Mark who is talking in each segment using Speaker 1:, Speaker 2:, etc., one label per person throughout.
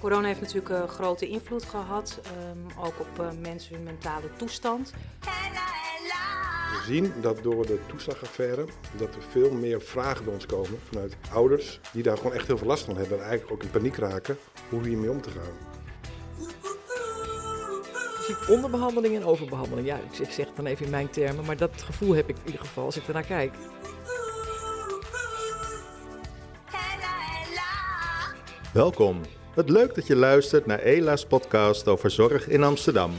Speaker 1: Corona heeft natuurlijk een grote invloed gehad, um, ook op uh, mensen hun mentale toestand.
Speaker 2: We zien dat door de toeslagaffaire dat er veel meer vragen bij ons komen vanuit ouders die daar gewoon echt heel veel last van hebben en eigenlijk ook in paniek raken hoe hiermee om te gaan.
Speaker 3: Je ziet onderbehandeling en overbehandeling. Ja, ik zeg het dan even in mijn termen, maar dat gevoel heb ik in ieder geval als ik ernaar kijk.
Speaker 4: Welkom. Wat leuk dat je luistert naar Ela's podcast over zorg in Amsterdam.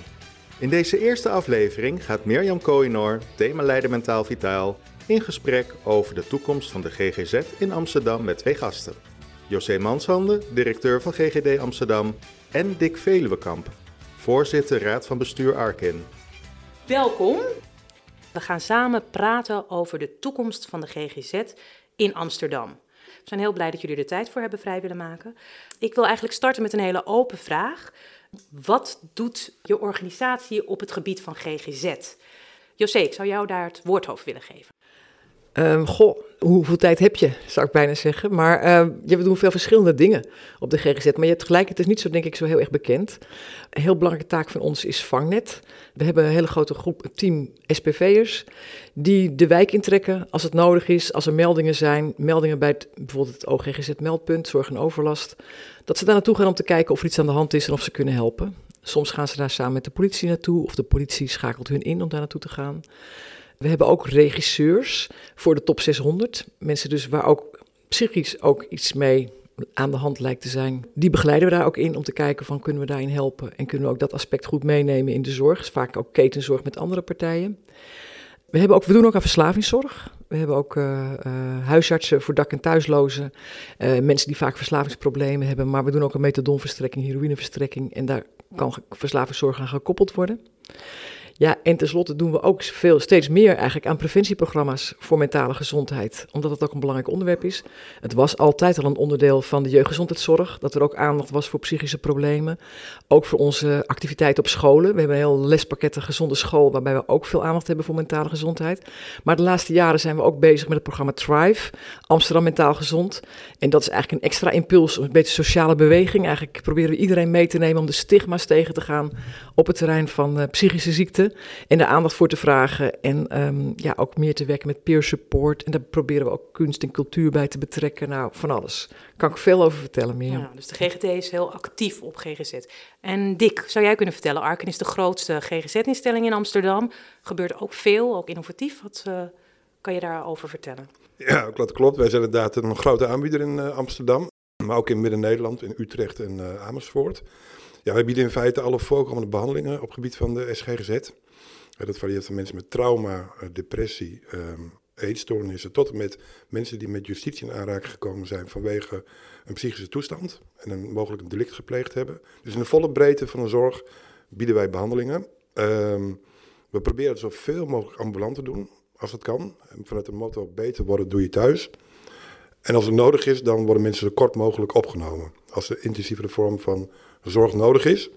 Speaker 4: In deze eerste aflevering gaat Mirjam Kooinor, themaleider Mentaal Vitaal, in gesprek over de toekomst van de GGZ in Amsterdam met twee gasten. José Manshande, directeur van GGD Amsterdam, en Dick Veluwekamp, voorzitter Raad van Bestuur Arkin.
Speaker 1: Welkom. We gaan samen praten over de toekomst van de GGZ in Amsterdam. We zijn heel blij dat jullie er tijd voor hebben vrij willen maken. Ik wil eigenlijk starten met een hele open vraag. Wat doet je organisatie op het gebied van GGZ? José, ik zou jou daar het woord over willen geven.
Speaker 3: Um, goh, hoeveel tijd heb je, zou ik bijna zeggen. Maar uh, we doen veel verschillende dingen op de GGZ. Maar je hebt gelijk, het is niet zo, denk ik, zo heel erg bekend. Een heel belangrijke taak van ons is vangnet. We hebben een hele grote groep, team SPV'ers, die de wijk intrekken als het nodig is. Als er meldingen zijn, meldingen bij het, bijvoorbeeld het OGGZ-meldpunt, zorg en overlast. Dat ze daar naartoe gaan om te kijken of er iets aan de hand is en of ze kunnen helpen. Soms gaan ze daar samen met de politie naartoe, of de politie schakelt hun in om daar naartoe te gaan. We hebben ook regisseurs voor de top 600. Mensen dus waar ook psychisch ook iets mee aan de hand lijkt te zijn. Die begeleiden we daar ook in om te kijken van kunnen we daarin helpen en kunnen we ook dat aspect goed meenemen in de zorg. Vaak ook ketenzorg met andere partijen. We, hebben ook, we doen ook aan verslavingszorg. We hebben ook uh, uh, huisartsen voor dak- en thuislozen. Uh, mensen die vaak verslavingsproblemen hebben. Maar we doen ook een methadonverstrekking, heroïneverstrekking. En daar kan verslavingszorg aan gekoppeld worden. Ja, en tenslotte doen we ook veel, steeds meer eigenlijk aan preventieprogramma's voor mentale gezondheid, omdat het ook een belangrijk onderwerp is. Het was altijd al een onderdeel van de jeugdgezondheidszorg, dat er ook aandacht was voor psychische problemen. Ook voor onze activiteiten op scholen. We hebben een heel lespakketten gezonde school, waarbij we ook veel aandacht hebben voor mentale gezondheid. Maar de laatste jaren zijn we ook bezig met het programma Thrive, Amsterdam Mentaal Gezond. En dat is eigenlijk een extra impuls, een beetje sociale beweging. Eigenlijk proberen we iedereen mee te nemen om de stigma's tegen te gaan op het terrein van uh, psychische ziekten en de aandacht voor te vragen. En um, ja, ook meer te werken met peer support. En daar proberen we ook kunst en cultuur bij te betrekken. Nou, van alles. Daar kan ik veel over vertellen, meer.
Speaker 1: Ja, dus de GGD is heel actief op GGZ. En Dick, zou jij kunnen vertellen? Arken is de grootste GGZ-instelling in Amsterdam. Gebeurt ook veel, ook innovatief. Wat uh, kan je daarover vertellen?
Speaker 2: Ja, dat klopt. Wij zijn inderdaad een grote aanbieder in uh, Amsterdam. Maar ook in Midden-Nederland, in Utrecht en uh, Amersfoort. Ja, wij bieden in feite alle voorkomende behandelingen op het gebied van de SGGZ. Dat varieert van mensen met trauma, eh, depressie, um, eetstoornissen, tot en met mensen die met justitie in aanraking gekomen zijn vanwege een psychische toestand en een mogelijk een delict gepleegd hebben. Dus in de volle breedte van de zorg bieden wij behandelingen. Um, we proberen het zoveel mogelijk ambulant te doen, als het kan. En vanuit de motto beter worden doe je thuis. En als het nodig is, dan worden mensen zo kort mogelijk opgenomen. Als er intensievere vorm van zorg nodig is.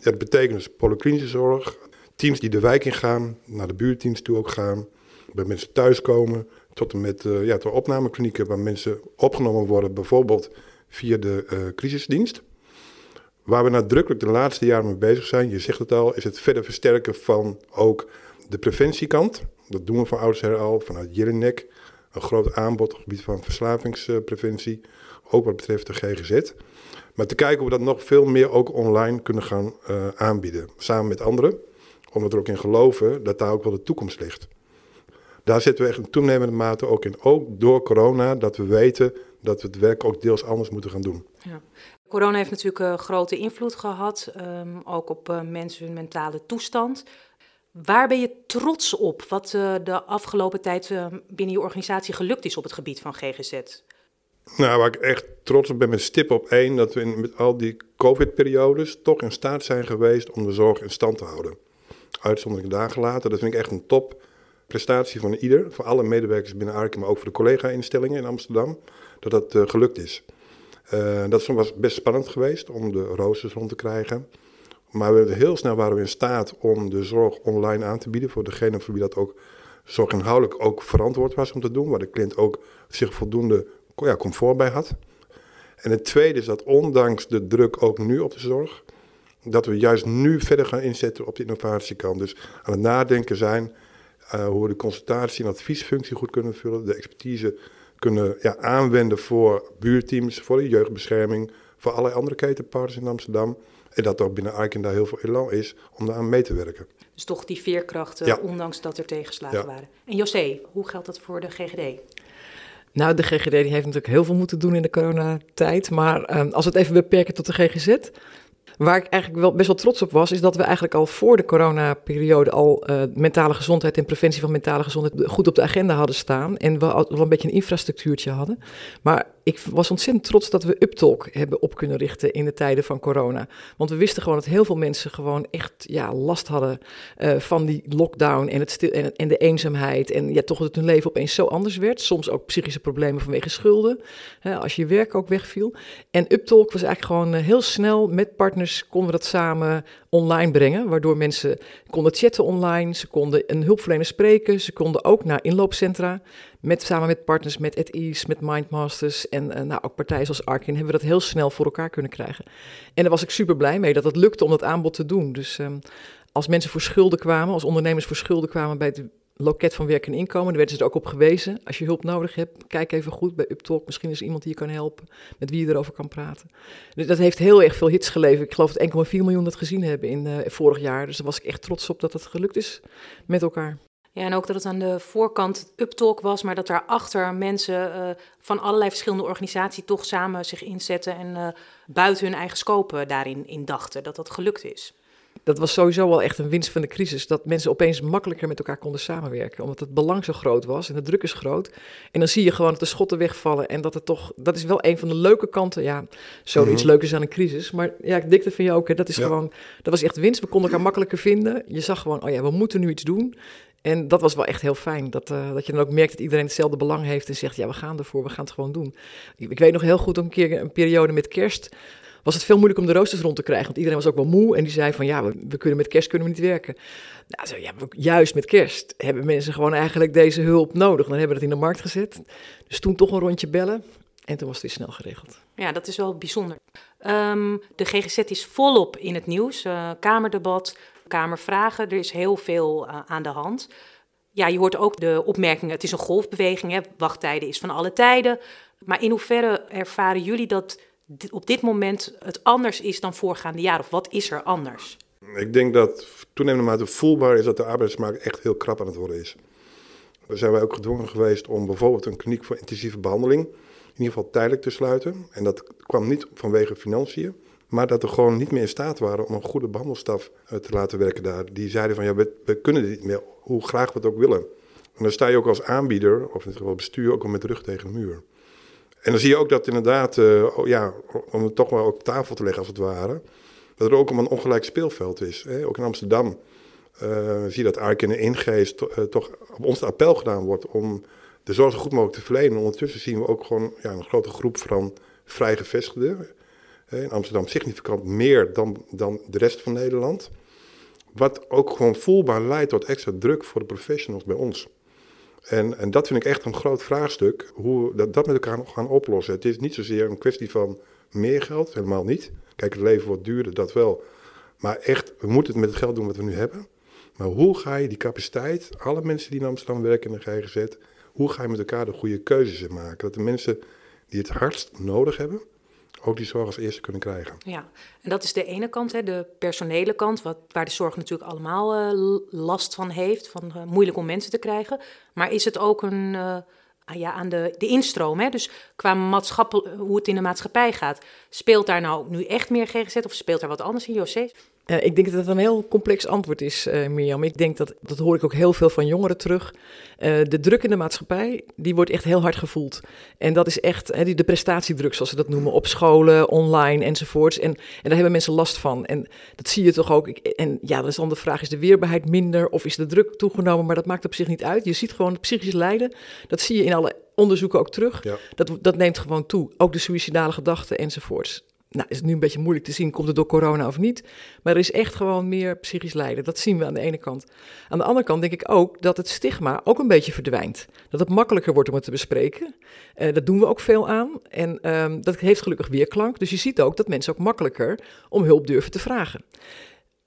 Speaker 2: Dat betekent dus polyklinische zorg, teams die de wijk in gaan, naar de buurteams toe ook gaan, bij mensen thuiskomen, tot en met uh, ja, tot opnameklinieken waar mensen opgenomen worden, bijvoorbeeld via de uh, crisisdienst. Waar we nadrukkelijk de laatste jaren mee bezig zijn, je zegt het al, is het verder versterken van ook de preventiekant. Dat doen we van oudsher al, vanuit Jelinek. Een groot aanbod op het gebied van verslavingspreventie, ook wat betreft de GGZ. Maar te kijken hoe we dat nog veel meer ook online kunnen gaan uh, aanbieden, samen met anderen omdat we er ook in geloven dat daar ook wel de toekomst ligt. Daar zitten we echt in toenemende mate ook in. Ook door corona, dat we weten dat we het werk ook deels anders moeten gaan doen. Ja.
Speaker 1: Corona heeft natuurlijk een grote invloed gehad, um, ook op uh, mensen hun mentale toestand. Waar ben je trots op wat de afgelopen tijd uh, binnen je organisatie gelukt is op het gebied van GGZ?
Speaker 2: Nou, waar ik echt trots op ben met stip op één, dat we in, met al die COVID-periodes toch in staat zijn geweest om de zorg in stand te houden uitzondering dagen later. Dat vind ik echt een top prestatie van ieder, voor alle medewerkers binnen Arken, maar ook voor de collega-instellingen in Amsterdam, dat dat uh, gelukt is. Uh, dat was best spannend geweest om de roosters rond te krijgen. Maar we heel snel waren we in staat om de zorg online aan te bieden voor degene voor wie dat ook zorginhoudelijk ook verantwoord was om te doen, waar de cliënt ook zich voldoende ja, comfort bij had. En het tweede is dat ondanks de druk ook nu op de zorg, dat we juist nu verder gaan inzetten op de innovatiekant. Dus aan het nadenken zijn uh, hoe we de consultatie en adviesfunctie goed kunnen vullen, de expertise kunnen ja, aanwenden voor buurteams, voor de jeugdbescherming, voor allerlei andere ketenpartners in Amsterdam. En dat ook binnen Arken daar heel veel elan is om daar aan mee te werken.
Speaker 1: Dus toch die veerkrachten, ondanks dat er tegenslagen waren. En José, hoe geldt dat voor de GGD?
Speaker 3: Nou, de GGD die heeft natuurlijk heel veel moeten doen in de coronatijd. Maar um, als we het even beperken tot de GGZ, Waar ik eigenlijk wel best wel trots op was, is dat we eigenlijk al voor de coronaperiode al uh, mentale gezondheid en preventie van mentale gezondheid goed op de agenda hadden staan. En we al een beetje een infrastructuurtje hadden. Maar ik was ontzettend trots dat we UpTalk hebben op kunnen richten in de tijden van corona. Want we wisten gewoon dat heel veel mensen gewoon echt ja, last hadden uh, van die lockdown en, het en, de eenzaamheid. En ja, toch dat hun leven opeens zo anders werd. Soms ook psychische problemen vanwege schulden, hè, als je werk ook wegviel. En UpTalk was eigenlijk gewoon uh, heel snel met partners konden we dat samen online brengen. Waardoor mensen konden chatten online, ze konden een hulpverlener spreken. Ze konden ook naar inloopcentra met, samen met partners, met AtEase, met Mindmasters en uh, nou, ook partijen zoals Arkin, hebben we dat heel snel voor elkaar kunnen krijgen. En daar was ik super blij mee dat het lukte om dat aanbod te doen. Dus um, als mensen voor schulden kwamen, als ondernemers voor schulden kwamen bij het loket van werk en inkomen, daar werden ze er ook op gewezen. Als je hulp nodig hebt, kijk even goed bij UpTalk. Misschien is er iemand die je kan helpen, met wie je erover kan praten. Dus dat heeft heel erg veel hits geleverd. Ik geloof dat 1,4 miljoen dat gezien hebben in uh, vorig jaar. Dus daar was ik echt trots op dat het gelukt is met elkaar.
Speaker 1: Ja, en ook dat het aan de voorkant UpTalk was, maar dat daarachter mensen uh, van allerlei verschillende organisaties toch samen zich inzetten en uh, buiten hun eigen scope daarin in dachten, dat dat gelukt is.
Speaker 3: Dat was sowieso wel echt een winst van de crisis, dat mensen opeens makkelijker met elkaar konden samenwerken, omdat het belang zo groot was en de druk is groot. En dan zie je gewoon dat de schotten wegvallen en dat het toch, dat is wel een van de leuke kanten, ja, zoiets mm -hmm. leuk is aan een crisis. Maar ja, ik dikte van je ook, hè, dat is ja. gewoon, dat was echt winst. We konden elkaar makkelijker vinden. Je zag gewoon, oh ja, we moeten nu iets doen. En dat was wel echt heel fijn. Dat, uh, dat je dan ook merkt dat iedereen hetzelfde belang heeft en zegt: ja, we gaan ervoor, we gaan het gewoon doen. Ik, ik weet nog heel goed, een keer een periode met kerst. Was het veel moeilijk om de roosters rond te krijgen? Want iedereen was ook wel moe en die zei van ja, we, kunnen met kerst kunnen we niet werken. Nou, zo, ja, juist met kerst hebben mensen gewoon eigenlijk deze hulp nodig. Dan hebben we het in de markt gezet. Dus toen toch een rondje bellen en toen was het weer snel geregeld.
Speaker 1: Ja, dat is wel bijzonder. Um, de GGZ is volop in het nieuws. Uh, kamerdebat, Kamervragen. Er is heel veel uh, aan de hand. Ja, je hoort ook de opmerkingen, het is een golfbeweging, hè? wachttijden is van alle tijden. Maar in hoeverre ervaren jullie dat op dit moment het anders is dan voorgaande jaren? Of wat is er anders?
Speaker 2: Ik denk dat toenemende mate voelbaar is dat de arbeidsmarkt echt heel krap aan het worden is. Daar zijn wij ook gedwongen geweest om bijvoorbeeld een kliniek voor intensieve behandeling in ieder geval tijdelijk te sluiten. En dat kwam niet vanwege financiën, maar dat we gewoon niet meer in staat waren om een goede behandelstaf te laten werken daar. Die zeiden van ja, we, we kunnen dit niet meer, hoe graag we het ook willen. En dan sta je ook als aanbieder, of in het geval bestuur, ook al met de rug tegen de muur. En dan zie je ook dat inderdaad, uh, ja, om het toch maar op tafel te leggen als het ware, dat er ook een ongelijk speelveld is. Hè? Ook in Amsterdam uh, zie je dat eigenlijk in de ingeest uh, toch op ons appel gedaan wordt om de zorg zo goed mogelijk te verlenen. Ondertussen zien we ook gewoon ja, een grote groep van vrijgevestigden. In Amsterdam significant meer dan, dan de rest van Nederland. Wat ook gewoon voelbaar leidt tot extra druk voor de professionals bij ons. En, en dat vind ik echt een groot vraagstuk, hoe dat, dat met elkaar gaan oplossen. Het is niet zozeer een kwestie van meer geld, helemaal niet. Kijk, het leven wordt duurder, dat wel. Maar echt, we moeten het met het geld doen wat we nu hebben. Maar hoe ga je die capaciteit, alle mensen die in Amsterdam werken in de GGZ, hoe ga je met elkaar de goede keuzes in maken? Dat de mensen die het hardst nodig hebben, ook die zorg als eerste kunnen krijgen.
Speaker 1: Ja, en dat is de ene kant, hè, de personele kant, wat, waar de zorg natuurlijk allemaal uh, last van heeft, van uh, moeilijk om mensen te krijgen. Maar is het ook een, uh, ja, aan de, de instroom, hè? dus qua maatschappel, hoe het in de maatschappij gaat, speelt daar nou nu echt meer GGZ of speelt daar wat anders in, José?
Speaker 3: Uh, ik denk dat het een heel complex antwoord is, uh, Mirjam. Ik denk dat, dat hoor ik ook heel veel van jongeren terug. Uh, de druk in de maatschappij, die wordt echt heel hard gevoeld. En dat is echt hè, die, de prestatiedruk, zoals ze dat noemen, op scholen, online enzovoorts. En, en daar hebben mensen last van. En dat zie je toch ook. Ik, en ja, dan is dan de vraag, is de weerbaarheid minder of is de druk toegenomen? Maar dat maakt op zich niet uit. Je ziet gewoon het psychisch lijden. Dat zie je in alle onderzoeken ook terug. Ja. Dat, dat neemt gewoon toe. Ook de suïcidale gedachten enzovoorts Nou, is het nu een beetje moeilijk te zien, komt het door corona of niet. Maar er is echt gewoon meer psychisch lijden. Dat zien we aan de ene kant. Aan de andere kant denk ik ook dat het stigma ook een beetje verdwijnt. Dat het makkelijker wordt om het te bespreken. Uh, dat doen we ook veel aan. En um, dat heeft gelukkig weerklank. Dus je ziet ook dat mensen ook makkelijker om hulp durven te vragen.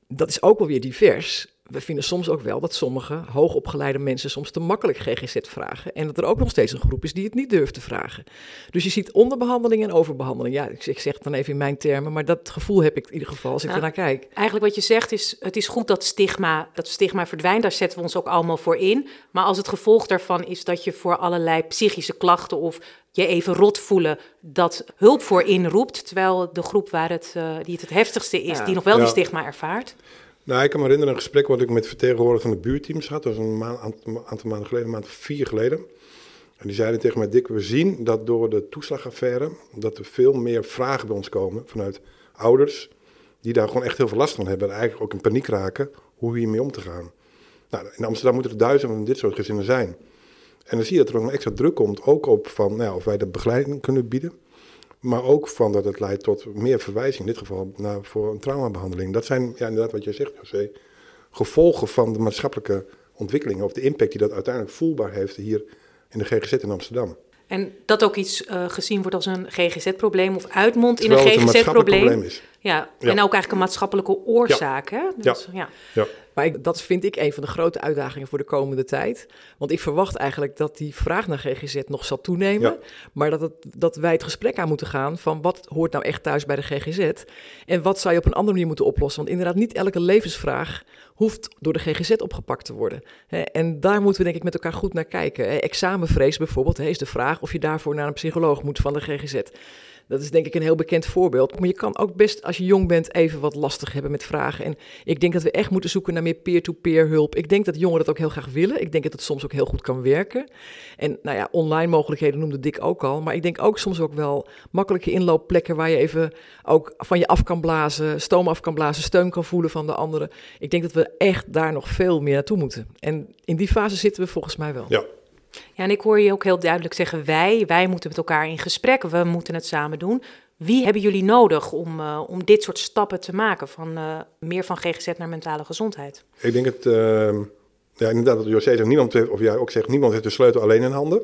Speaker 3: Dat is ook wel weer divers we vinden soms ook wel dat sommige hoogopgeleide mensen soms te makkelijk GGZ vragen. En dat er ook nog steeds een groep is die het niet durft te vragen. Dus je ziet onderbehandeling en overbehandeling. Ja, ik zeg het dan even in mijn termen, maar dat gevoel heb ik in ieder geval als ik nou, ernaar kijk.
Speaker 1: Eigenlijk wat je zegt is, het is goed dat stigma, dat stigma verdwijnt. Daar zetten we ons ook allemaal voor in. Maar als het gevolg daarvan is dat je voor allerlei psychische klachten of je even rot voelen dat hulp voor inroept. Terwijl de groep waar het, uh, die het het heftigste is, die nog wel die stigma ervaart.
Speaker 2: Nou, ik kan me herinneren een gesprek wat ik met vertegenwoordigers van de buurteams had. Dat was een aantal maanden geleden, maand vier geleden. En die zeiden tegen mij, Dick, we zien dat door de toeslagaffaire... dat er veel meer vragen bij ons komen vanuit ouders... die daar gewoon echt heel veel last van hebben. En eigenlijk ook in paniek raken hoe hiermee om te gaan. Nou, in Amsterdam moeten er duizenden van dit soort gezinnen zijn. En dan zie je dat er ook een extra druk komt, ook op van, nou, of wij de begeleiding kunnen bieden... Maar ook van dat het leidt tot meer verwijzing, in dit geval naar, voor een traumabehandeling. Dat zijn ja, inderdaad wat jij zegt, José, gevolgen van de maatschappelijke ontwikkelingen of de impact die dat uiteindelijk voelbaar heeft hier in de GGZ in Amsterdam.
Speaker 1: En dat ook iets uh, gezien wordt als een GGZ-probleem of uitmondt in een GGZ-probleem. Ja, ja, en ook eigenlijk een maatschappelijke oorzaak. Ja. Hè?
Speaker 3: Dus, ja. ja. Maar ik, dat vind ik een van de grote uitdagingen voor de komende tijd. Want ik verwacht eigenlijk dat die vraag naar GGZ nog zal toenemen. Maar dat, het, dat wij het gesprek aan moeten gaan van wat hoort nou echt thuis bij de GGZ? En wat zou je op een andere manier moeten oplossen? Want inderdaad, niet elke levensvraag hoeft door de GGZ opgepakt te worden. En daar moeten we denk ik met elkaar goed naar kijken. Examenvrees bijvoorbeeld is de vraag of je daarvoor naar een psycholoog moet van de GGZ. Dat is denk ik een heel bekend voorbeeld. Maar je kan ook best, als je jong bent, even wat lastig hebben met vragen. En ik denk dat we echt moeten zoeken naar meer peer-to-peer hulp. Ik denk dat jongeren dat ook heel graag willen. Ik denk dat het soms ook heel goed kan werken. En nou ja, online mogelijkheden noemde Dick ook al. Maar ik denk ook soms ook wel makkelijke inloopplekken waar je even ook van je af kan blazen, stoom af kan blazen, steun kan voelen van de anderen. Ik denk dat we echt daar nog veel meer naartoe moeten. En in die fase zitten we volgens mij wel.
Speaker 2: Ja,
Speaker 1: ja, en ik hoor je ook heel duidelijk zeggen: wij, wij moeten met elkaar in gesprek, we moeten het samen doen. Wie hebben jullie nodig om, uh, om dit soort stappen te maken, van uh, meer van GGZ naar mentale gezondheid?
Speaker 2: Ik denk het, uh, ja, inderdaad, wat José zegt, niemand heeft, of jij ook zegt, niemand heeft de sleutel alleen in handen.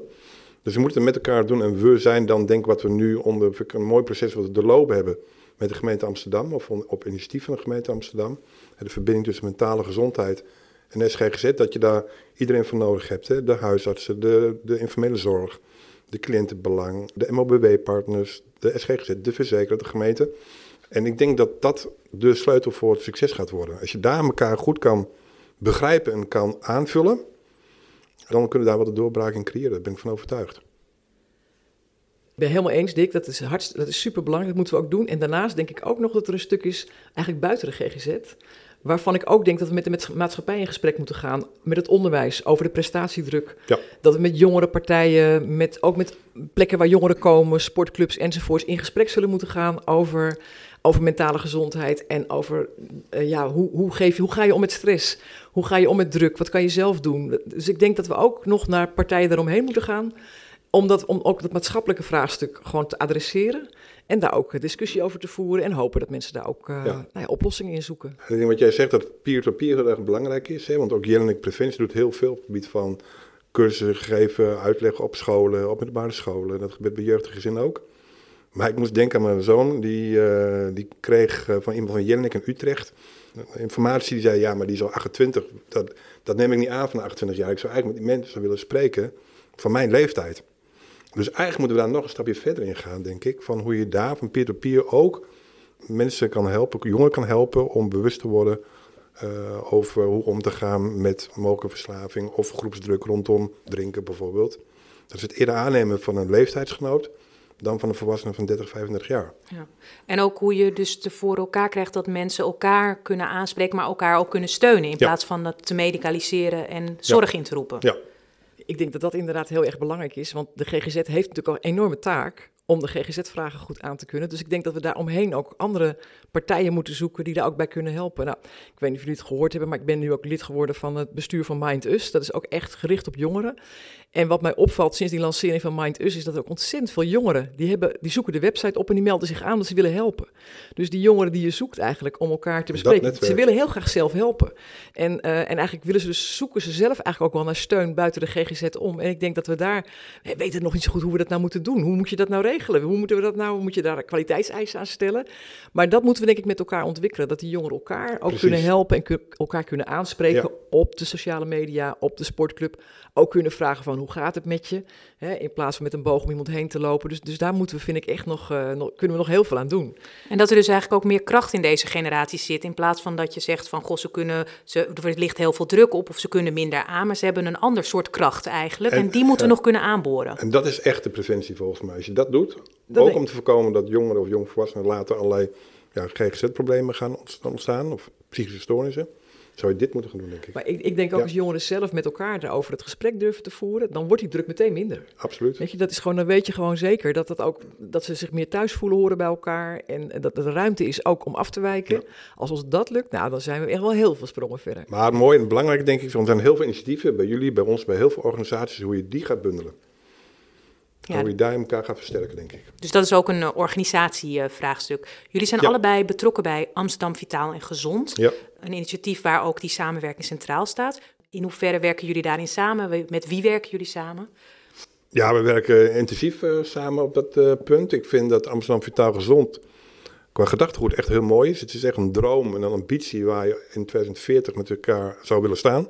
Speaker 2: Dus we moeten het met elkaar doen en we zijn dan, denk ik, wat we nu onder een mooi proces wat we doorlopen hebben met de gemeente Amsterdam, of op initiatief van de gemeente Amsterdam. De verbinding tussen mentale gezondheid en SGGZ, dat je daar iedereen voor nodig hebt. Hè? De huisartsen, de, de informele zorg, de cliëntenbelang, de MOBW-partners, de SGGZ, de verzekeraar, de gemeente. En ik denk dat dat de sleutel voor het succes gaat worden. Als je daar elkaar goed kan begrijpen en kan aanvullen, dan kunnen we daar wat de doorbraak in creëren. Daar ben ik van overtuigd.
Speaker 3: Ik ben helemaal eens, Dick. Dat is, hartst, dat is super belangrijk. Dat moeten we ook doen. En daarnaast denk ik ook nog dat er een stuk is, eigenlijk buiten de GGZ, Waarvan ik ook denk dat we met de maatschappij in gesprek moeten gaan. Met het onderwijs, over de prestatiedruk.
Speaker 2: Ja.
Speaker 3: Dat we met jongere partijen, met, ook met plekken waar jongeren komen, sportclubs enzovoorts, in gesprek zullen moeten gaan over, over mentale gezondheid. En over uh, ja, hoe, hoe, geef je, hoe ga je om met stress? Hoe ga je om met druk? Wat kan je zelf doen? Dus ik denk dat we ook nog naar partijen daaromheen moeten gaan. Om, dat, om ook dat maatschappelijke vraagstuk gewoon te adresseren. En daar ook discussie over te voeren en hopen dat mensen daar ook uh, Nou ja, oplossingen in zoeken.
Speaker 2: Ik denk wat jij zegt, dat peer-to-peer heel erg belangrijk is. Hè? Want ook Jelinek Preventie doet heel veel op het gebied van cursussen geven, uitleggen op scholen, op middelbare scholen. Dat gebeurt bij jeugdige gezinnen ook. Maar ik moest denken aan mijn zoon, die, uh, die kreeg uh, van iemand van Jelinek in Utrecht informatie. Die zei, ja, maar die is al 28. Dat, dat neem ik niet aan van 28 jaar. Ik zou eigenlijk met die mensen willen spreken van mijn leeftijd. Dus eigenlijk moeten we daar nog een stapje verder in gaan, denk ik. Van hoe je daar van peer-to-peer ook mensen kan helpen, jongeren kan helpen om bewust te worden uh, over hoe om te gaan met mogelijke verslaving of groepsdruk rondom drinken bijvoorbeeld. Dat is het eerder aannemen van een leeftijdsgenoot dan van een volwassene van 30, 35 jaar.
Speaker 1: Ja. En ook hoe je dus voor elkaar krijgt dat mensen elkaar kunnen aanspreken, maar elkaar ook kunnen steunen in plaats van dat te medicaliseren en zorg in te roepen.
Speaker 2: Ja,
Speaker 3: ik denk dat dat inderdaad heel erg belangrijk is. Want de GGZ heeft natuurlijk al een enorme taak om de GGZ-vragen goed aan te kunnen. Dus ik denk dat we daaromheen ook andere partijen moeten zoeken die daar ook bij kunnen helpen. Nou, ik weet niet of jullie het gehoord hebben, maar ik ben nu ook lid geworden van het bestuur van Mind Us. Dat is ook echt gericht op jongeren. En wat mij opvalt sinds die lancering van Mind Us is dat er ook ontzettend veel jongeren die, hebben, die zoeken de website op en die melden zich aan dat ze willen helpen. Dus die jongeren die je zoekt eigenlijk om elkaar te bespreken, ze willen heel graag zelf helpen. En, uh, en eigenlijk willen ze dus zoeken ze zelf eigenlijk ook wel naar steun buiten de GGZ om. En ik denk dat we daar, we weten nog niet zo goed hoe we dat nou moeten doen. Hoe moet je dat nou regelen? Hoe moeten we dat nou, moet je daar kwaliteitseisen aan stellen? Maar dat moeten we denk ik met elkaar ontwikkelen. Dat die jongeren elkaar ook kunnen helpen en elkaar kunnen aanspreken op de sociale media, op de sportclub. Ook kunnen vragen van hoe gaat het met je? Hè, in plaats van met een boog om iemand heen te lopen. Dus, dus daar moeten we, vind ik, echt nog, uh, nog, kunnen we nog heel veel aan doen.
Speaker 1: En dat er dus eigenlijk ook meer kracht in deze generatie zit. In plaats van dat je zegt van goh, ze kunnen, ze, er ligt heel veel druk op of ze kunnen minder aan. Maar ze hebben een ander soort kracht eigenlijk. En, die moeten we nog kunnen aanboren.
Speaker 2: En dat is echt de preventie volgens mij. Als je dat doet, ook om te voorkomen dat jongeren of jongvolwassenen later allerlei ja, GGZ-problemen gaan ontstaan of psychische stoornissen zou je dit moeten gaan doen, denk ik.
Speaker 3: Maar ik, ik denk ook als jongeren zelf met elkaar over het gesprek durven te voeren, dan wordt die druk meteen minder.
Speaker 2: Absoluut.
Speaker 3: Weet je, dat is gewoon, dan weet je gewoon zeker dat, dat, ook, dat ze zich meer thuis voelen horen bij elkaar en dat er ruimte is ook om af te wijken. Als ons dat lukt, nou, dan zijn we echt wel heel veel sprongen verder.
Speaker 2: Maar mooi en belangrijk denk ik, want er zijn heel veel initiatieven bij jullie, bij ons, bij heel veel organisaties, hoe je die gaat bundelen. Ja. Hoe je daar elkaar gaat versterken, denk ik.
Speaker 1: Dus dat is ook een uh, organisatievraagstuk. Jullie zijn allebei betrokken bij Amsterdam Vitaal en Gezond. Ja. Een initiatief waar ook die samenwerking centraal staat. In hoeverre werken jullie daarin samen? Met wie werken jullie samen?
Speaker 2: Ja, we werken intensief uh, samen op dat uh, punt. Ik vind dat Amsterdam Vitaal Gezond qua gedachtegoed echt heel mooi is. Het is echt een droom en een ambitie waar je in 2040 met elkaar zou willen staan.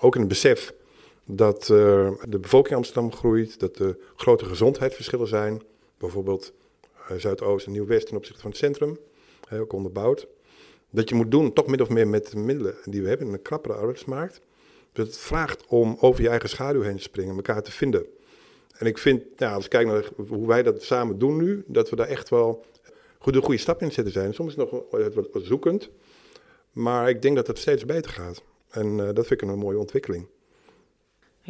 Speaker 2: Ook in het besef dat uh, de bevolking in Amsterdam groeit, dat er grote gezondheidsverschillen zijn. Bijvoorbeeld uh, Zuidoost en Nieuw-West ten opzichte van het centrum, ook onderbouwd. Dat je moet doen, toch min of meer met de middelen die we hebben in een krappere arbeidsmarkt. Dat het vraagt om over je eigen schaduw heen te springen, elkaar te vinden. En ik vind, ja, als ik kijk naar hoe wij dat samen doen nu, dat we daar echt wel goede, goede stap in zetten zijn. Soms nog wat, zoekend, maar ik denk dat het steeds beter gaat. En dat vind ik een mooie ontwikkeling.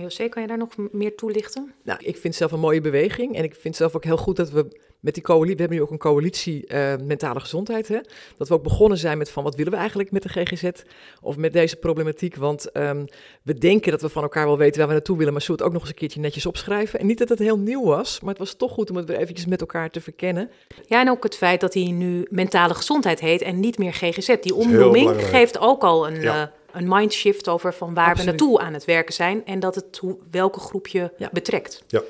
Speaker 1: José, kan je daar nog meer toelichten?
Speaker 3: Nou, ik vind zelf een mooie beweging. En ik vind zelf ook heel goed dat we met die coalitie, we hebben nu ook een coalitie uh, mentale gezondheid, hè? dat we ook begonnen zijn met van wat willen we eigenlijk met de GGZ of met deze problematiek. Want um, we denken dat we van elkaar wel weten waar we naartoe willen, maar zullen het ook nog eens een keertje netjes opschrijven. En niet dat het heel nieuw was, maar het was toch goed om het weer eventjes met elkaar te verkennen.
Speaker 1: Ja, en ook het feit dat hij nu mentale gezondheid heet en niet meer GGZ. Die omnoeming geeft ook al een... Ja. Uh, een mindshift over van waar we naartoe aan het werken zijn en dat het welke groep je betrekt.
Speaker 2: Ja.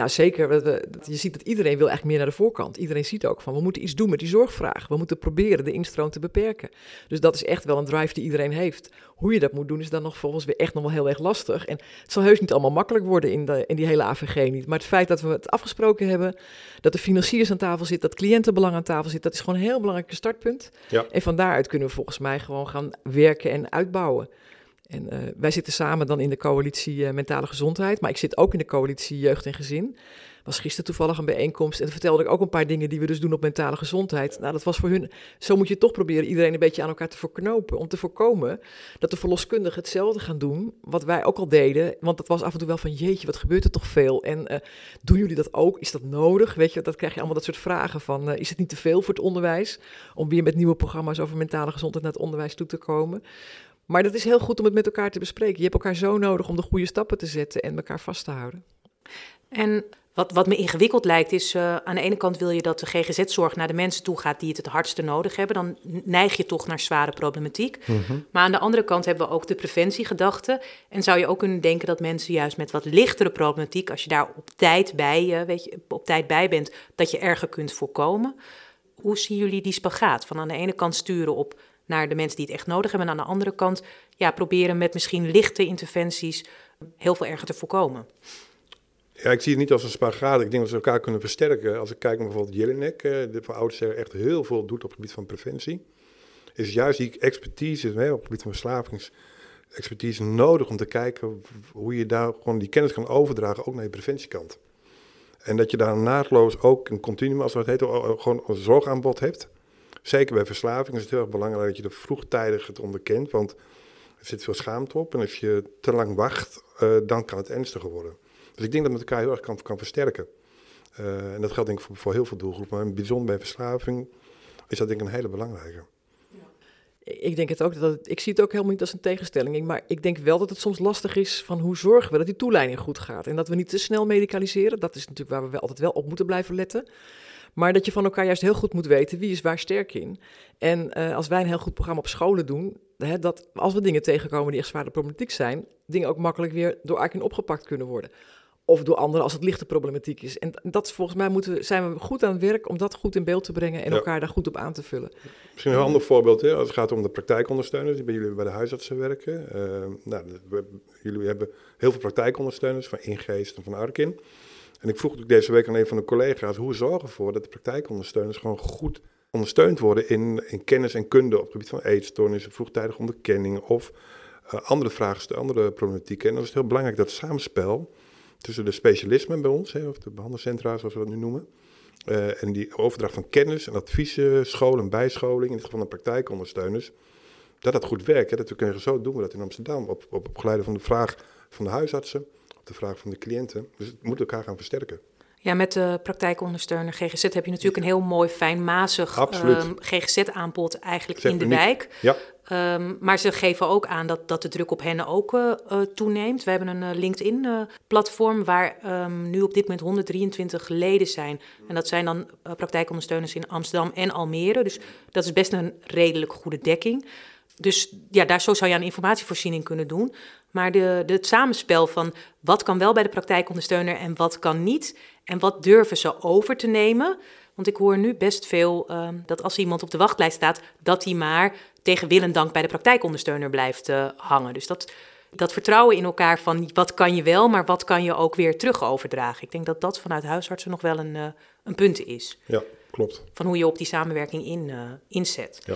Speaker 3: Nou, zeker. Je ziet dat iedereen wil eigenlijk meer naar de voorkant. Iedereen ziet ook van, we moeten iets doen met die zorgvraag. We moeten proberen de instroom te beperken. Dus dat is echt wel een drive die iedereen heeft. Hoe je dat moet doen is dan nog volgens weer echt nog wel heel erg lastig. En het zal heus niet allemaal makkelijk worden in, de, in die hele AVG niet. Maar het feit dat we het afgesproken hebben, dat de financiers aan tafel zit, dat cliëntenbelang aan tafel zit, dat is gewoon een heel belangrijk startpunt. Ja. En van daaruit kunnen we volgens mij gewoon gaan werken en uitbouwen. En uh, wij zitten samen dan in de coalitie uh, Mentale Gezondheid, maar ik zit ook in de coalitie Jeugd en Gezin. Was gisteren toevallig een bijeenkomst en vertelde ik ook een paar dingen die we dus doen op mentale gezondheid. Nou, dat was voor hun, zo moet je toch proberen iedereen een beetje aan elkaar te verknopen, om te voorkomen dat de verloskundigen hetzelfde gaan doen, wat wij ook al deden. Want dat was af en toe wel van, jeetje, wat gebeurt er toch veel? En uh, doen jullie dat ook? Is dat nodig? Weet je, dat krijg je allemaal dat soort vragen van, is het niet te veel voor het onderwijs? Om weer met nieuwe programma's over mentale gezondheid naar het onderwijs toe te komen. Maar dat is heel goed om het met elkaar te bespreken. Je hebt elkaar zo nodig om de goede stappen te zetten en elkaar vast te houden.
Speaker 1: En wat, wat me ingewikkeld lijkt is, uh, aan de ene kant wil je dat de GGZ-zorg naar de mensen toe gaat die het het hardste nodig hebben. Dan neig je toch naar zware problematiek. Mhm. Maar aan de andere kant hebben we ook de preventiegedachte. En zou je ook kunnen denken dat mensen juist met wat lichtere problematiek, als je daar op tijd bij, uh, weet je, op tijd bij bent, dat je erger kunt voorkomen. Hoe zien jullie die spagaat? Van aan de ene kant sturen op naar de mensen die het echt nodig hebben. En aan de andere kant ja, proberen met misschien lichte interventies heel veel erger te voorkomen.
Speaker 2: Ja, ik zie het niet als een spagaat. Ik denk dat ze elkaar kunnen versterken. Als ik kijk naar bijvoorbeeld Jelinek, eh, de van oudsher echt heel veel doet op het gebied van preventie. Is juist die expertise op het gebied van verslavingsexpertise nodig om te kijken hoe je daar gewoon die kennis kan overdragen, ook naar je preventiekant. En dat je daar naadloos ook een continuum, als het heet, gewoon een zorgaanbod hebt. Zeker bij verslaving is het heel erg belangrijk dat je er vroegtijdig het onderkent, want er zit veel schaamte op. En als je te lang wacht, uh, dan kan het ernstiger worden. Dus ik denk dat met elkaar heel erg kan, kan versterken. Uh, en dat geldt denk ik voor, voor heel veel doelgroepen, maar bijzonder bij verslaving is dat denk ik een hele belangrijke.
Speaker 3: Ik denk het ook, dat het, ik zie het ook helemaal niet als een tegenstelling. Maar ik denk wel dat het soms lastig is van hoe zorgen we dat die toeleiding goed gaat. En dat we niet te snel medicaliseren. Dat is natuurlijk waar we altijd wel op moeten blijven letten. Maar dat je van elkaar juist heel goed moet weten wie is waar sterk in. En uh, als wij een heel goed programma op scholen doen, hè, dat als we dingen tegenkomen die echt zware problematiek zijn, dingen ook makkelijk weer door Arkin opgepakt kunnen worden. Of door anderen als het lichte problematiek is. En dat volgens mij moeten, zijn we goed aan het werk om dat goed in beeld te brengen en elkaar daar goed op aan te vullen.
Speaker 2: Misschien een ander voorbeeld, hè, als het gaat om de praktijkondersteuners die bij jullie bij de huisartsen werken. Uh, nou, we, jullie hebben heel veel praktijkondersteuners van Ingeest en van Arkin. En ik vroeg natuurlijk deze week aan een van de collega's, hoe zorgen we ervoor dat de praktijkondersteuners gewoon goed ondersteund worden in, kennis en kunde op het gebied van eetstoornissen, vroegtijdige onderkenning of uh, andere vragen, andere problematieken. En dan is het heel belangrijk dat samenspel tussen de specialismen bij ons, of de behandelcentra zoals we dat nu noemen, uh, en die overdracht van kennis en adviezen, school en bijscholing, in dit geval de praktijkondersteuners, dat dat goed werkt. Hè. Dat we kunnen zo doen we dat in Amsterdam, op, op, op geleide van de vraag van de huisartsen, op de vraag van de cliënten. Dus het moet elkaar gaan versterken.
Speaker 1: Ja, met de praktijkondersteuner GGZ heb je natuurlijk een heel mooi fijnmazig um, ehm, GGZ-aanbod eigenlijk in de wijk.
Speaker 2: Ja.
Speaker 1: Um, maar ze geven ook aan dat, dat de druk op hen ook uh, toeneemt. We hebben een uh, LinkedIn-platform waar um, nu op dit moment 123 leden zijn. En dat zijn dan praktijkondersteuners in Amsterdam en Almere. Dus dat is best een redelijk goede dekking. Dus ja, daar zo zou je aan informatievoorziening kunnen doen. Maar de, de, het samenspel van wat kan wel bij de praktijkondersteuner en wat kan niet. En wat durven ze over te nemen. Want ik hoor nu best veel uh, dat als iemand op de wachtlijst staat, dat hij maar tegen wil en dank bij de praktijkondersteuner blijft uh, hangen. Dus dat, dat vertrouwen in elkaar van wat kan je wel, maar wat kan je ook weer terug overdragen. Ik denk dat dat vanuit huisartsen nog wel een, uh, een punt is.
Speaker 2: Ja, klopt.
Speaker 1: Van hoe je op die samenwerking in, uh, inzet.
Speaker 2: Ja.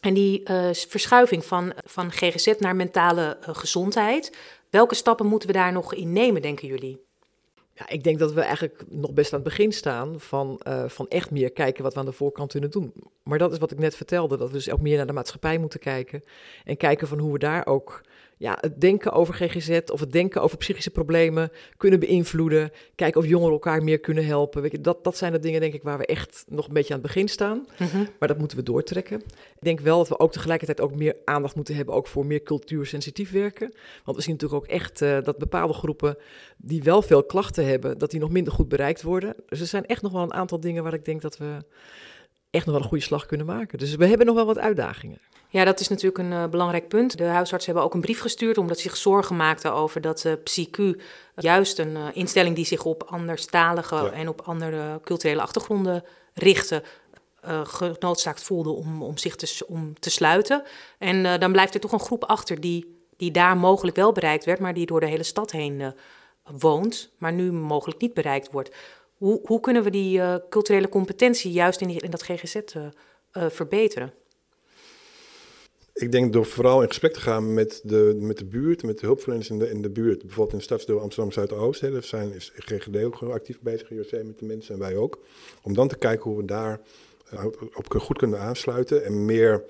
Speaker 1: En die uh, verschuiving van, van GGZ naar mentale uh, gezondheid, welke stappen moeten we daar nog in nemen, denken jullie?
Speaker 3: Ja, ik denk dat we eigenlijk nog best aan het begin staan van, uh, van echt meer kijken wat we aan de voorkant kunnen doen. Maar dat is wat ik net vertelde, dat we dus ook meer naar de maatschappij moeten kijken. En kijken van hoe we daar ook ja, het denken over GGZ of het denken over psychische problemen kunnen beïnvloeden. Kijken of jongeren elkaar meer kunnen helpen. Weet je, dat, dat zijn de dingen, denk ik, waar we echt nog een beetje aan het begin staan.
Speaker 1: Mhm.
Speaker 3: Maar dat moeten we doortrekken. Ik denk wel dat we ook tegelijkertijd ook meer aandacht moeten hebben ook voor meer cultuursensitief werken. Want we zien natuurlijk ook echt uh, dat bepaalde groepen die wel veel klachten hebben, dat die nog minder goed bereikt worden. Dus er zijn echt nog wel een aantal dingen waar ik denk dat we echt nog wel een goede slag kunnen maken. Dus we hebben nog wel wat uitdagingen.
Speaker 1: Ja, dat is natuurlijk een uh, belangrijk punt. De huisartsen hebben ook een brief gestuurd omdat ze zich zorgen maakten over dat uh, PsyQ, juist een uh, instelling die zich op anderstalige ja. en op andere culturele achtergronden richtte, genoodzaakt voelde om, om zich te, om te sluiten. En dan blijft er toch een groep achter die, die daar mogelijk wel bereikt werd, maar die door de hele stad heen woont, maar nu mogelijk niet bereikt wordt. Hoe, hoe kunnen we die culturele competentie juist in, die, in dat GGZ verbeteren?
Speaker 2: Ik denk door vooral in gesprek te gaan met de, met de buurt, met de hulpverleners in de, in de buurt. Bijvoorbeeld in het stadsdeel Amsterdam Zuidoost. Daar zijn, is GGD ook actief bezig, JOC met de mensen en wij ook. Om dan te kijken hoe we daar uh, op goed kunnen aansluiten. En meer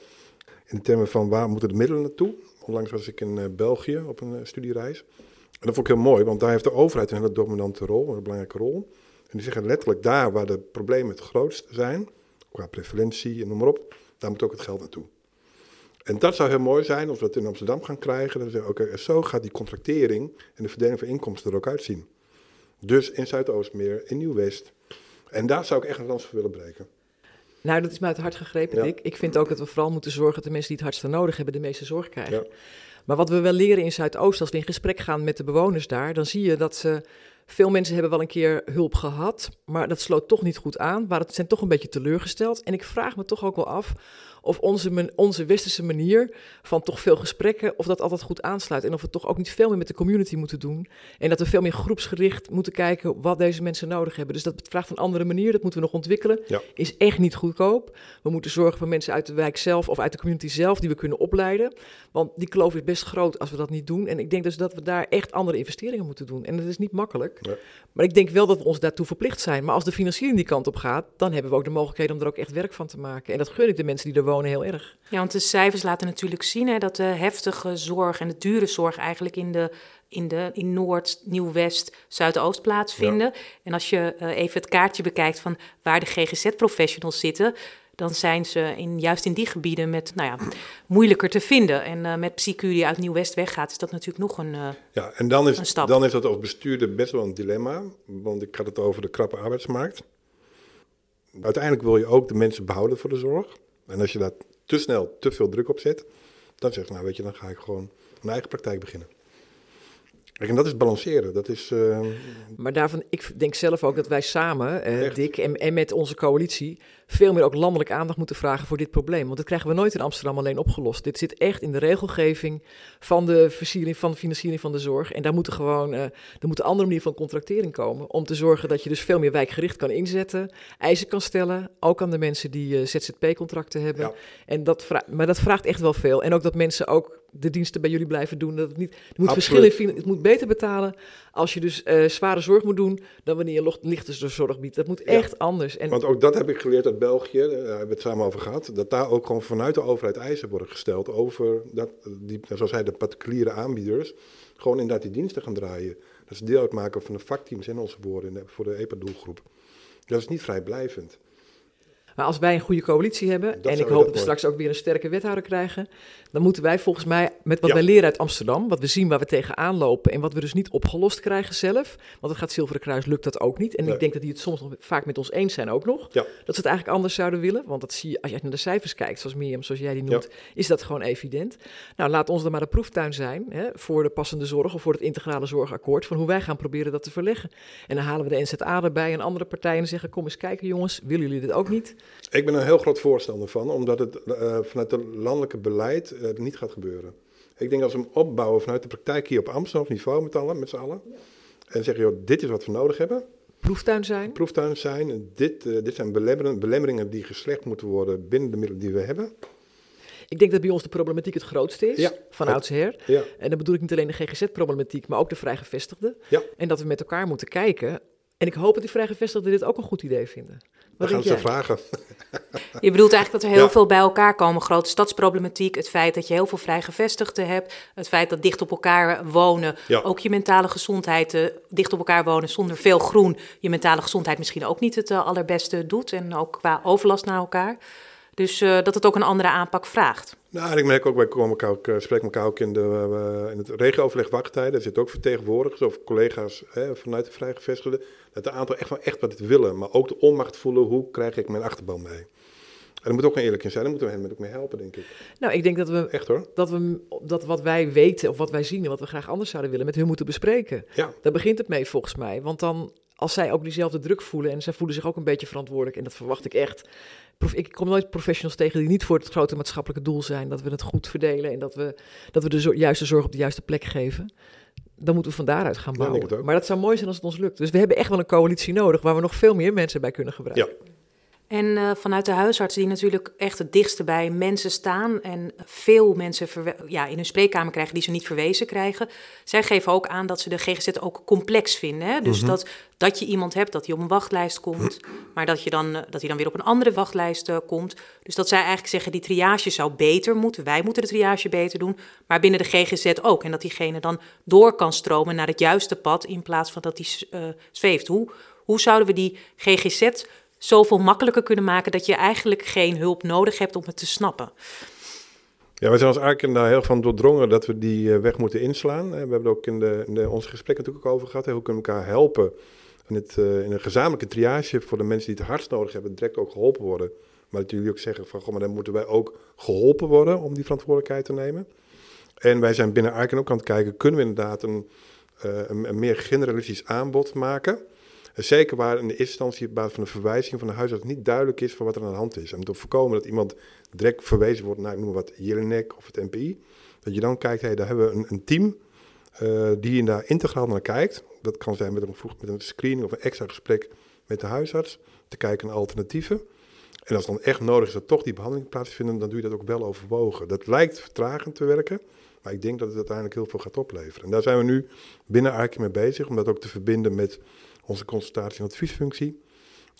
Speaker 2: in termen van waar moeten de middelen naartoe. Onlangs was ik in uh, België op een uh, studiereis. En dat vond ik heel mooi, want daar heeft de overheid een hele dominante rol, een belangrijke rol. En die zeggen letterlijk daar waar de problemen het grootst zijn, qua prevalentie en noem maar op, daar moet ook het geld naartoe. En dat zou heel mooi zijn als we het in Amsterdam gaan krijgen. Dan zeggen we, oké, okay, zo gaat die contractering en de verdeling van inkomsten er ook uitzien. Dus in Zuidoostmeer, in Nieuw-West. En daar zou ik echt een lans voor willen breken.
Speaker 3: Nou, dat is me uit het hart gegrepen, ja. Dick. Ik vind ook dat we vooral moeten zorgen dat de mensen die het hardste nodig hebben, de meeste zorg krijgen. Ja. Maar wat we wel leren in Zuidoost, als we in gesprek gaan met de bewoners daar, dan zie je dat ze veel mensen hebben wel een keer hulp gehad, maar dat sloot toch niet goed aan. Maar het zijn toch een beetje teleurgesteld. En ik vraag me toch ook wel af of onze, onze westerse manier van toch veel gesprekken, of dat altijd goed aansluit. En of we toch ook niet veel meer met de community moeten doen. En dat we veel meer groepsgericht moeten kijken wat deze mensen nodig hebben. Dus dat vraagt een andere manier, dat moeten we nog ontwikkelen.
Speaker 2: Ja.
Speaker 3: Is echt niet goedkoop. We moeten zorgen voor mensen uit de wijk zelf of uit de community zelf die we kunnen opleiden. Want die kloof is best groot als we dat niet doen. En ik denk dus dat we daar echt andere investeringen moeten doen. En dat is niet makkelijk.
Speaker 2: Nee.
Speaker 3: Maar ik denk wel dat we ons daartoe verplicht zijn. Maar als de financiering die kant op gaat, dan hebben we ook de mogelijkheden om er ook echt werk van te maken. En dat gun ik de mensen die er wonen heel erg.
Speaker 1: Ja, want de cijfers laten natuurlijk zien hè, dat de heftige zorg en de dure zorg eigenlijk in de in, de, in Noord, Nieuw-West, Zuidoost plaatsvinden. En als je uh, even het kaartje bekijkt van waar de GGZ-professionals zitten, dan zijn ze in, juist in die gebieden met, nou ja, moeilijker te vinden. En uh, met psychu die uit Nieuw-West weggaat, is dat natuurlijk nog een, uh,
Speaker 2: ja, en dan is. Dan is dat als bestuurder best wel een dilemma, want ik had het over de krappe arbeidsmarkt. Uiteindelijk wil je ook de mensen behouden voor de zorg. En als je daar te snel te veel druk op zet, dan zeg je, nou weet je, dan ga ik gewoon mijn eigen praktijk beginnen. Kijk, en dat is balanceren. Dat is, uh...
Speaker 3: Maar daarvan, ik denk zelf ook dat wij samen, uh, Dick, en, en, met onze coalitie, veel meer ook landelijk aandacht moeten vragen voor dit probleem. Want dat krijgen we nooit in Amsterdam alleen opgelost. Dit zit echt in de regelgeving van de, van de financiering van de zorg. En daar moeten gewoon, uh, er moet een andere manier van contractering komen. Om te zorgen dat je dus veel meer wijkgericht kan inzetten, eisen kan stellen. Ook aan de mensen die ZZP-contracten hebben. Ja. En dat maar dat vraagt echt wel veel. En ook dat mensen ook de diensten bij jullie blijven doen. Dat het, niet, het moet verschillen. Het moet beter betalen als je dus uh, zware zorg moet doen dan wanneer je lichte zorg biedt. Dat moet echt ja. anders.
Speaker 2: En Want ook dat heb ik geleerd uit België, daar hebben we het samen over gehad, dat daar ook gewoon vanuit de overheid eisen worden gesteld over, dat, die, zoals hij de particuliere aanbieders, gewoon inderdaad die diensten gaan draaien. Dat is deel uitmaken van de vakteams in onze woorden voor de EPA-doelgroep. Dat is niet vrijblijvend.
Speaker 3: Maar als wij een goede coalitie hebben, en ik hoop dat we straks ook weer een sterke wethouder krijgen, dan moeten wij volgens mij, met wat ja. wij leren uit Amsterdam, wat we zien waar we tegenaan lopen en wat we dus niet opgelost krijgen zelf, want het gaat Zilveren Kruis lukt dat ook niet. En nee. ik denk dat die het soms nog vaak met ons eens zijn ook nog,
Speaker 2: ja.
Speaker 3: dat ze het eigenlijk anders zouden willen. Want dat zie je, als je naar de cijfers kijkt, zoals Mirjam, zoals jij die noemt, ja. is dat gewoon evident. Nou, laat ons dan maar de proeftuin zijn hè, voor de passende zorg of voor het integrale zorgakkoord, van hoe wij gaan proberen dat te verleggen. En dan halen we de NZA erbij en andere partijen en zeggen, kom eens kijken jongens, willen jullie dit ook niet?
Speaker 2: Ik ben een heel groot voorstander van, omdat het uh, vanuit het landelijke beleid uh, niet gaat gebeuren. Ik denk als we hem opbouwen vanuit de praktijk hier op Amsterdam niveau met, allen, met z'n allen. En zeggen, joh, dit is wat we nodig hebben.
Speaker 3: Proeftuin zijn.
Speaker 2: Proeftuin zijn. Dit, uh, dit zijn belemmeringen, belemmeringen die geslecht moeten worden binnen de middelen die we hebben.
Speaker 3: Ik denk dat bij ons de problematiek het grootste is,
Speaker 2: ja,
Speaker 3: van oudsher.
Speaker 2: Ja.
Speaker 3: En dan bedoel ik niet alleen de GGZ-problematiek, maar ook de vrijgevestigden.
Speaker 2: Ja.
Speaker 3: En dat we met elkaar moeten kijken. En ik hoop dat die vrijgevestigden dit ook een goed idee vinden.
Speaker 2: We gaan ze vragen.
Speaker 1: Je bedoelt eigenlijk dat er heel ja. veel bij elkaar komen. Grote stadsproblematiek, het feit dat je heel veel vrijgevestigden hebt. Het feit dat dicht op elkaar wonen,
Speaker 2: ja.
Speaker 1: ook je mentale gezondheid, uh, dicht op elkaar wonen zonder veel groen, je mentale gezondheid misschien ook niet het uh, allerbeste doet. En ook qua overlast naar elkaar. Dus uh, dat het ook een andere aanpak vraagt.
Speaker 2: Nou, ik merk ook, wij komen elkaar ook, uh, spreken elkaar ook in, de, uh, in het regio-overleg wachttijden. Er zitten ook vertegenwoordigers of collega's hè, vanuit de vrijgevestigden. Dat een aantal echt, echt wat het willen, maar ook de onmacht voelen, hoe krijg ik mijn achterban mee? En er moet ook een eerlijk in zijn, daar moeten we hen ook mee helpen, denk ik.
Speaker 3: Nou, ik denk dat we,
Speaker 2: echt, hoor.
Speaker 3: Dat, we dat wat wij weten of wat wij zien en wat we graag anders zouden willen, met hun moeten bespreken.
Speaker 2: Ja.
Speaker 3: Daar begint het mee volgens mij. Want dan, als zij ook diezelfde druk voelen en zij voelen zich ook een beetje verantwoordelijk, en dat verwacht ik echt. Ik kom nooit professionals tegen die niet voor het grote maatschappelijke doel zijn. Dat we het goed verdelen en dat we, dat we de juiste zorg op de juiste plek geven. Dan moeten we van daaruit gaan bouwen.
Speaker 2: Ja,
Speaker 3: maar dat zou mooi zijn als het ons lukt. Dus we hebben echt wel een coalitie nodig waar we nog veel meer mensen bij kunnen gebruiken.
Speaker 2: Ja.
Speaker 1: En uh, vanuit de huisartsen die natuurlijk echt het dichtste bij mensen staan en veel mensen ja, in hun spreekkamer krijgen die ze niet verwezen krijgen. Zij geven ook aan dat ze de GGZ ook complex vinden. Hè? Dus
Speaker 2: Mhm.
Speaker 1: dat, dat je iemand hebt dat hij op een wachtlijst komt, maar dat, je dan, uh, dat hij dan weer op een andere wachtlijst uh, komt. Dus dat zij eigenlijk zeggen die triage zou beter moeten. Wij moeten de triage beter doen, maar binnen de GGZ ook. En dat diegene dan door kan stromen naar het juiste pad in plaats van dat uh, zweeft. Hoe, hoe zouden we die GGZ zoveel makkelijker kunnen maken dat je eigenlijk geen hulp nodig hebt om het te snappen.
Speaker 2: Ja, wij zijn als Arken daar heel van doordrongen dat we die uh, weg moeten inslaan. We hebben er ook in, de, in de, onze gesprekken natuurlijk ook over gehad. Hoe kunnen we elkaar helpen in, het, uh, in een gezamenlijke triage voor de mensen die het hardst nodig hebben, direct ook geholpen worden. Maar dat jullie ook zeggen van, goh, maar dan moeten wij ook geholpen worden om die verantwoordelijkheid te nemen. En wij zijn binnen Arken ook aan het kijken, kunnen we inderdaad een, een, een meer generalistisch aanbod maken... Zeker waar in de eerste instantie op basis van de verwijzing van de huisarts niet duidelijk is van wat er aan de hand is. En te voorkomen dat iemand direct verwezen wordt naar, ik noem wat, Jelinek of het NPI. Dat je dan kijkt, hey, daar hebben we een, een team uh, die daar integraal naar kijkt. Dat kan zijn met een, met een screening of een extra gesprek met de huisarts. Te kijken naar alternatieven. En als dan echt nodig is dat toch die behandeling plaatsvindt, dan doe je dat ook wel overwogen. Dat lijkt vertragend te werken. Maar ik denk dat het uiteindelijk heel veel gaat opleveren. En daar zijn we nu binnen Arki mee bezig, om dat ook te verbinden met onze consultatie- en adviesfunctie.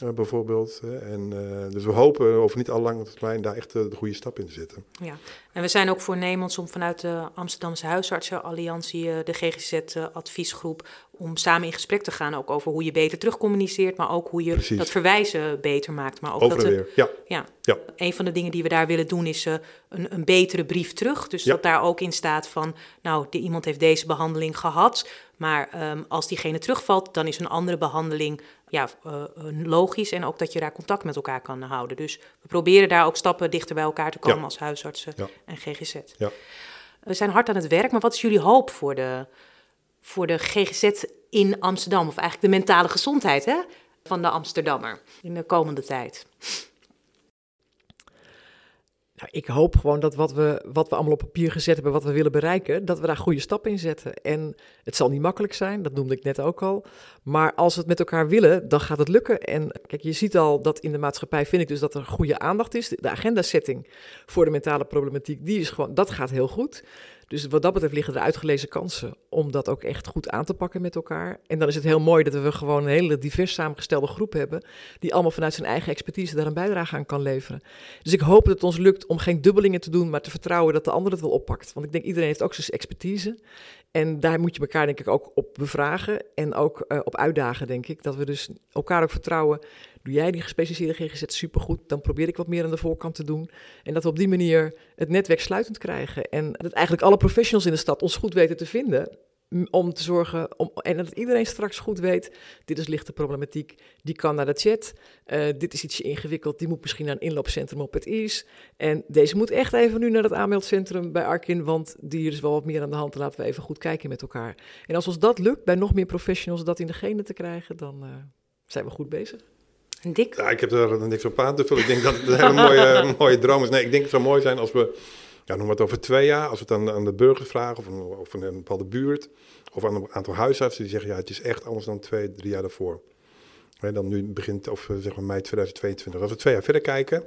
Speaker 2: Uh, bijvoorbeeld. En, uh, dus we hopen over niet al lange termijn daar echt de goede stap in te zetten.
Speaker 1: Ja, en we zijn ook voornemens om vanuit de Amsterdamse Huisartsenalliantie, de GGZ-adviesgroep, om samen in gesprek te gaan ook over hoe je beter terugcommuniceert, maar ook hoe je
Speaker 2: Precies.
Speaker 1: dat verwijzen beter maakt. Maar ook
Speaker 2: Over
Speaker 1: dat
Speaker 2: en
Speaker 1: er-
Speaker 2: weer, ja.
Speaker 1: Ja.
Speaker 2: Ja.
Speaker 1: Een van de dingen die we daar willen doen is eh, een, een betere brief terug. Dus
Speaker 2: Ja.
Speaker 1: dat daar ook in staat van, nou, de, iemand heeft deze behandeling gehad. Maar ehm, als diegene terugvalt, dan is een andere behandeling ja, eh, eh, logisch. En ook dat je daar contact met elkaar kan houden. Dus we proberen daar ook stappen dichter bij elkaar te komen
Speaker 2: Ja.
Speaker 1: als huisartsen
Speaker 2: Ja.
Speaker 1: en GGZ.
Speaker 2: Ja.
Speaker 1: We zijn hard aan het werk, maar wat is jullie hoop voor de, voor de GGZ in Amsterdam? Of eigenlijk de mentale gezondheid hè, van de Amsterdammer in de komende tijd?
Speaker 3: Nou, ik hoop gewoon dat wat we, wat we allemaal op papier gezet hebben, wat we willen bereiken, dat we daar goede stappen in zetten. En het zal niet makkelijk zijn, dat noemde ik net ook al. Maar als we het met elkaar willen, dan gaat het lukken. En kijk, je ziet al dat in de maatschappij vind ik dus dat er goede aandacht is. De agenda-setting voor de mentale problematiek, die is gewoon, dat gaat heel goed. Dus wat dat betreft liggen er uitgelezen kansen om dat ook echt goed aan te pakken met elkaar. En dan is het heel mooi dat we gewoon een hele divers samengestelde groep hebben, die allemaal vanuit zijn eigen expertise daar een bijdrage aan kan leveren. Dus ik hoop dat het ons lukt om geen dubbelingen te doen, maar te vertrouwen dat de ander het wel oppakt. Want ik denk iedereen heeft ook zijn expertise. En daar moet je elkaar denk ik ook op bevragen en ook eh, op uitdagen, denk ik. Dat we dus elkaar ook vertrouwen. Doe jij die gespecialiseerde GGZ supergoed, dan probeer ik wat meer aan de voorkant te doen. En dat we op die manier het netwerk sluitend krijgen. En dat eigenlijk alle professionals in de stad ons goed weten te vinden. Om te zorgen, om, en dat iedereen straks goed weet, dit is lichte problematiek, die kan naar de chat. Eh, dit is ietsje ingewikkeld, die moet misschien naar een inloopcentrum op het IS. En deze moet echt even nu naar het aanmeldcentrum bij Arkin, want die is wel wat meer aan de hand. En laten we even goed kijken met elkaar. En als ons dat lukt, bij nog meer professionals dat in de genen te krijgen, dan eh, zijn we goed bezig.
Speaker 1: En Dick?
Speaker 2: Ja, ik heb er niks op aan te vullen. Ik denk dat het een hele mooie, mooie droom is. Nee, ik denk het zou mooi zijn als we, ja, noem het over twee jaar, als we het aan, aan de burgers vragen, of, een, een, bepaalde buurt, of aan een aantal huisartsen die zeggen, ja, het is echt anders dan twee, drie jaar daarvoor. Hè, dan nu begint, of eh, zeg maar mei 2022. Als we twee jaar verder kijken,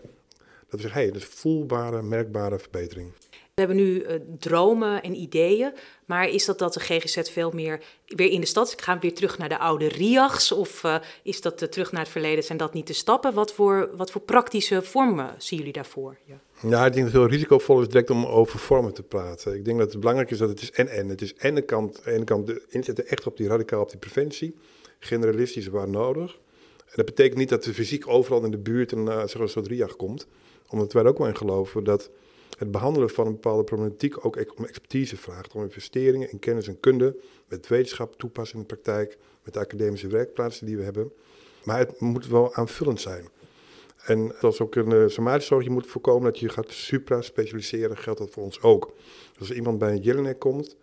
Speaker 2: dat we zeggen, hé, hey, dat is voelbare, merkbare verbetering.
Speaker 1: We hebben nu eh, dromen en ideeën, maar is dat dat de GGZ veel meer weer in de stad? Gaan we weer terug naar de oude RIAGs of eh, is dat terug naar het verleden? Zijn dat niet de stappen? Wat voor, wat voor praktische vormen zien jullie daarvoor? Ja.
Speaker 2: Ja, ik denk dat het heel risicovol is direct om over vormen te praten. Ik denk dat het belangrijk is dat het is en-en. Het is en de kant, aan de kant de inzetten echt op die radicaal op die preventie, generalistisch waar nodig. En dat betekent niet dat de fysiek overal in de buurt een, uh, zeg maar, soort komt. Omdat wij er ook wel in geloven dat het behandelen van een bepaalde problematiek ook om expertise vraagt. Om investeringen in kennis en kunde, met wetenschap, toepassing in de praktijk, met de academische werkplaatsen die we hebben. Maar het moet wel aanvullend zijn. En zoals ook in de somatische zorg, je moet voorkomen dat je gaat supra-specialiseren, geldt dat voor ons ook. Dus als iemand bij een Jelinek komt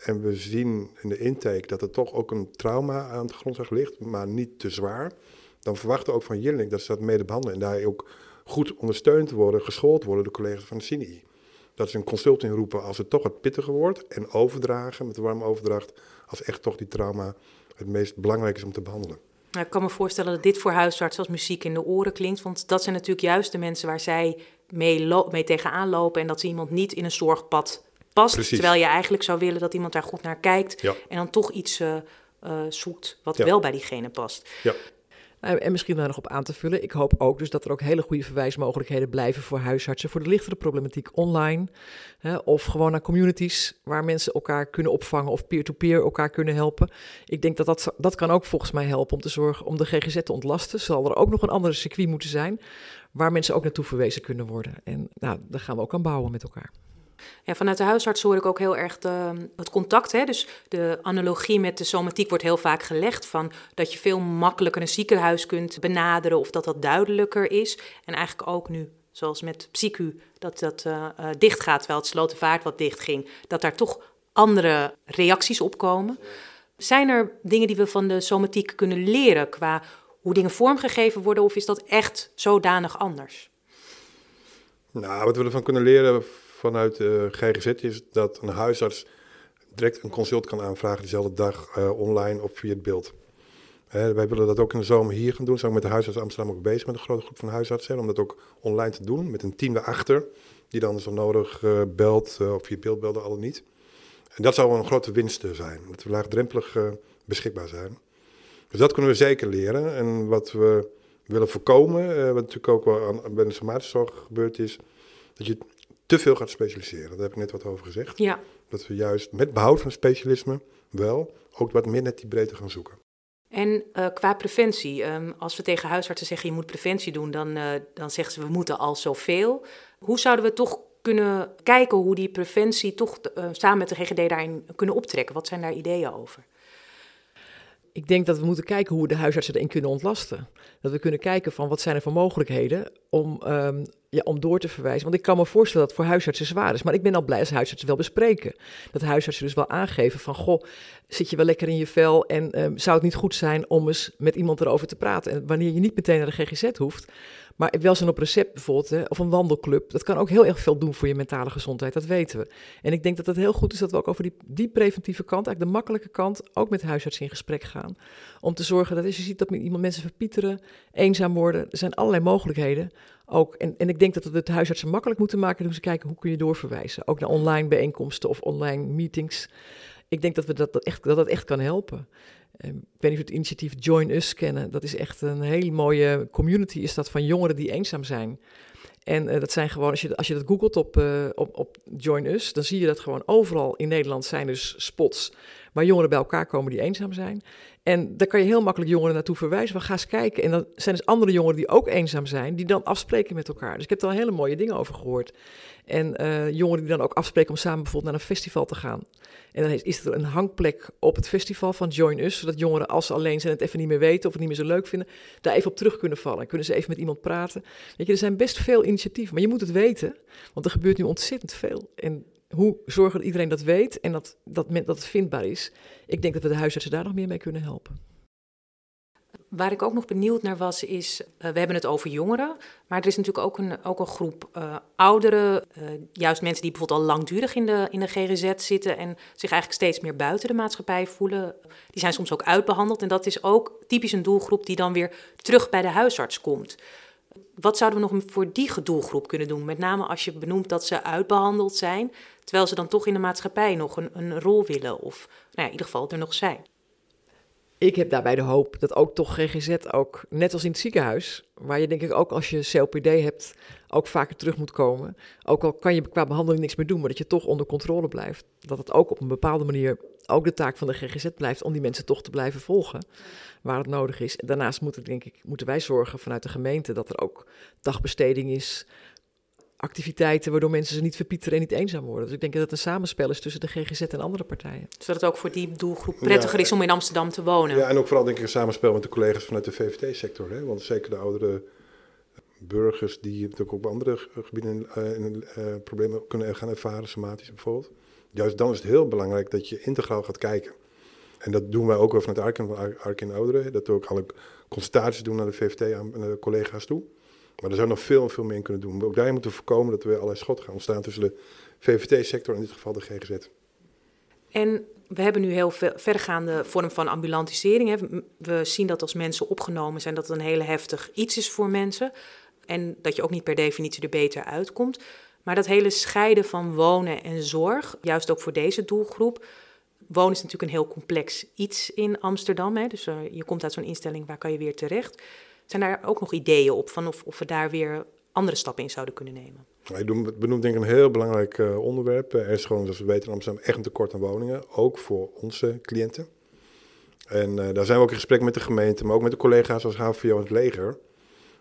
Speaker 2: en we zien in de intake dat er toch ook een trauma aan de grondslag ligt, maar niet te zwaar, dan verwachten we ook van Jelinek dat ze dat mede behandelen en daar ook goed ondersteund worden, geschoold worden door collega's van de CINI. Dat ze een consult inroepen als het toch wat pittiger wordt en overdragen met de warme overdracht als echt toch die trauma het meest belangrijk is om te behandelen.
Speaker 1: Nou, ik kan me voorstellen dat dit voor huisartsen als muziek in de oren klinkt. Want dat zijn natuurlijk juist de mensen waar zij mee, mee tegenaan lopen. En dat ze iemand niet in een zorgpad past.
Speaker 2: Precies.
Speaker 1: Terwijl je eigenlijk zou willen dat iemand daar goed naar kijkt.
Speaker 2: Ja.
Speaker 1: En dan toch iets uh, uh, zoekt wat
Speaker 2: Ja.
Speaker 1: wel bij diegene past.
Speaker 2: Ja.
Speaker 3: Nou, En misschien daar nog op aan te vullen. Ik hoop ook dus dat er ook hele goede verwijsmogelijkheden blijven voor huisartsen. Voor de lichtere problematiek online. Hè, of gewoon naar communities waar mensen elkaar kunnen opvangen. Of peer-to-peer elkaar kunnen helpen. Ik denk dat, dat dat kan ook volgens mij helpen om te zorgen om de GGZ te ontlasten. Zal er ook nog een andere circuit moeten zijn. Waar mensen ook naartoe verwezen kunnen worden. En nou, daar gaan we ook aan bouwen met elkaar.
Speaker 1: Ja, vanuit de huisarts hoor ik ook heel erg het contact. Hè? Dus de analogie met de somatiek wordt heel vaak gelegd van dat je veel makkelijker een ziekenhuis kunt benaderen of dat dat duidelijker is. En eigenlijk ook nu, zoals met psychu, dat dat uh, uh, dicht gaat, terwijl het Slotenvaart wat dicht ging, dat daar toch andere reacties op komen. Zijn er dingen die we van de somatiek kunnen leren qua hoe dingen vormgegeven worden of is dat echt zodanig anders?
Speaker 2: Nou, wat we ervan kunnen leren vanuit de GGZ is dat een huisarts direct een consult kan aanvragen dezelfde dag uh, online of via het beeld. Wij willen dat ook in de zomer hier gaan doen. Zijn we met de huisarts Amsterdam ook bezig met een grote groep van huisartsen. Om dat ook online te doen met een team daarachter. Die dan zo nodig uh, belt of via beeld belden, al niet. En dat zou een grote winst zijn, dat we laagdrempelig beschikbaar zijn. Dus dat kunnen we zeker leren. En wat we willen voorkomen, wat natuurlijk ook wel aan, bij de somatische zorg gebeurd is, dat je te veel gaat specialiseren. Daar heb ik net wat over gezegd.
Speaker 1: Ja.
Speaker 2: Dat we juist met behoud van specialisme wel ook wat meer net die breedte gaan zoeken.
Speaker 1: En uh, qua preventie, um, als we tegen huisartsen zeggen je moet preventie doen, dan, uh, dan zeggen ze we moeten al zoveel. Hoe zouden we toch kunnen kijken hoe die preventie toch uh, samen met de GGD daarin kunnen optrekken? Wat zijn daar ideeën over?
Speaker 3: Ik denk dat we moeten kijken hoe we de huisartsen erin kunnen ontlasten. Dat we kunnen kijken van wat zijn er voor mogelijkheden om, um, om door te verwijzen. Want ik kan me voorstellen dat het voor huisartsen zwaar is. Maar ik ben al blij als huisartsen wel bespreken. Dat huisartsen dus wel aangeven van, goh, zit je wel lekker in je vel en um, zou het niet goed zijn om eens met iemand erover te praten. En wanneer je niet meteen naar de GGZ hoeft, maar welzijn op recept bijvoorbeeld, hè, of een wandelclub, dat kan ook heel erg veel doen voor je mentale gezondheid, dat weten we. En ik denk dat het heel goed is dat we ook over die, die preventieve kant, eigenlijk de makkelijke kant, ook met huisartsen in gesprek gaan. Om te zorgen dat als je ziet dat iemand mensen verpieteren, eenzaam worden, er zijn allerlei mogelijkheden. Ook, en, en ik denk dat we het huisartsen makkelijk moeten maken door ze kijken hoe kun je doorverwijzen. Ook naar online bijeenkomsten of online meetings. Ik denk dat we dat, dat, echt, dat, dat echt kan helpen. Ehm, ik weet niet of het initiatief Join Us kennen. Dat is echt een hele mooie community is dat van jongeren die eenzaam zijn. En uh, dat zijn gewoon, als je, als je dat googelt op, uh, op, op Join Us, dan zie je dat gewoon overal in Nederland zijn dus spots waar jongeren bij elkaar komen die eenzaam zijn. En daar kan je heel makkelijk jongeren naartoe verwijzen. Van ga eens kijken. En dan zijn dus andere jongeren die ook eenzaam zijn, die dan afspreken met elkaar. Dus ik heb er al hele mooie dingen over gehoord. En uh, jongeren die dan ook afspreken om samen bijvoorbeeld naar een festival te gaan. En dan is er een hangplek op het festival van Join Us, zodat jongeren als ze alleen zijn het even niet meer weten of het niet meer zo leuk vinden, daar even op terug kunnen vallen. En kunnen ze even met iemand praten. Weet je, er zijn best veel initiatieven, maar je moet het weten, want er gebeurt nu ontzettend veel. En hoe zorgen dat iedereen dat weet en dat, dat, dat het vindbaar is. Ik denk dat we de huisartsen daar nog meer mee kunnen helpen.
Speaker 1: Waar ik ook nog benieuwd naar was, is, uh, we hebben het over jongeren, maar er is natuurlijk ook een, ook een groep uh, ouderen, uh, juist mensen die bijvoorbeeld al langdurig in de, in de GGZ zitten en zich eigenlijk steeds meer buiten de maatschappij voelen. Die zijn soms ook uitbehandeld en dat is ook typisch een doelgroep die dan weer terug bij de huisarts komt. Wat zouden we nog voor die doelgroep kunnen doen? Met name als je benoemt dat ze uitbehandeld zijn, terwijl ze dan toch in de maatschappij nog een, een rol willen of nou ja, in ieder geval er nog zijn
Speaker 3: ik heb daarbij de hoop dat ook toch GGZ ook, net als in het ziekenhuis, waar je denk ik ook als je COPD hebt, ook vaker terug moet komen. Ook al kan je qua behandeling niks meer doen, maar dat je toch onder controle blijft. Dat het ook op een bepaalde manier ook de taak van de GGZ blijft om die mensen toch te blijven volgen waar het nodig is. Daarnaast moeten, denk ik, moeten wij zorgen vanuit de gemeente dat er ook dagbesteding is, activiteiten waardoor mensen ze niet verpieteren en niet eenzaam worden. Dus ik denk dat het een samenspel is tussen de GGZ en andere partijen.
Speaker 1: Zodat het ook voor die doelgroep prettiger is om in Amsterdam te wonen.
Speaker 2: Ja, en ook vooral denk ik een samenspel met de collega's vanuit de VVD-sector. Want zeker de oudere burgers die natuurlijk ook op andere gebieden uh, in, uh, problemen kunnen gaan ervaren, somatisch bijvoorbeeld. Juist dan is het heel belangrijk dat je integraal gaat kijken. En dat doen wij ook wel vanuit Ark, in Ouderen. Dat we ook alle consultaties doen naar de VVD aan de collega's toe. Maar er zou nog veel en veel meer in kunnen doen. Ook daar moeten we voorkomen dat er weer allerlei schot gaan ontstaan tussen de VVT-sector en in dit geval de GGZ.
Speaker 1: En we hebben nu heel vergaande vorm van ambulantisering. Hè. We zien dat als mensen opgenomen zijn, dat het een hele heftig iets is voor mensen. En dat je ook niet per definitie er beter uitkomt. Maar dat hele scheiden van wonen en zorg, juist ook voor deze doelgroep. Wonen is natuurlijk een heel complex iets in Amsterdam. Hè. Dus uh, je komt uit zo'n instelling, waar kan je weer terecht? Zijn daar ook nog ideeën op van of, of we daar weer andere stappen in zouden kunnen nemen?
Speaker 2: Wij benoemt denk ik een heel belangrijk uh, onderwerp. Er is gewoon, zoals we weten in Amsterdam, echt een tekort aan woningen. Ook voor onze cliënten. En daar zijn we ook in gesprek met de gemeente, maar ook met de collega's als HVO en het leger.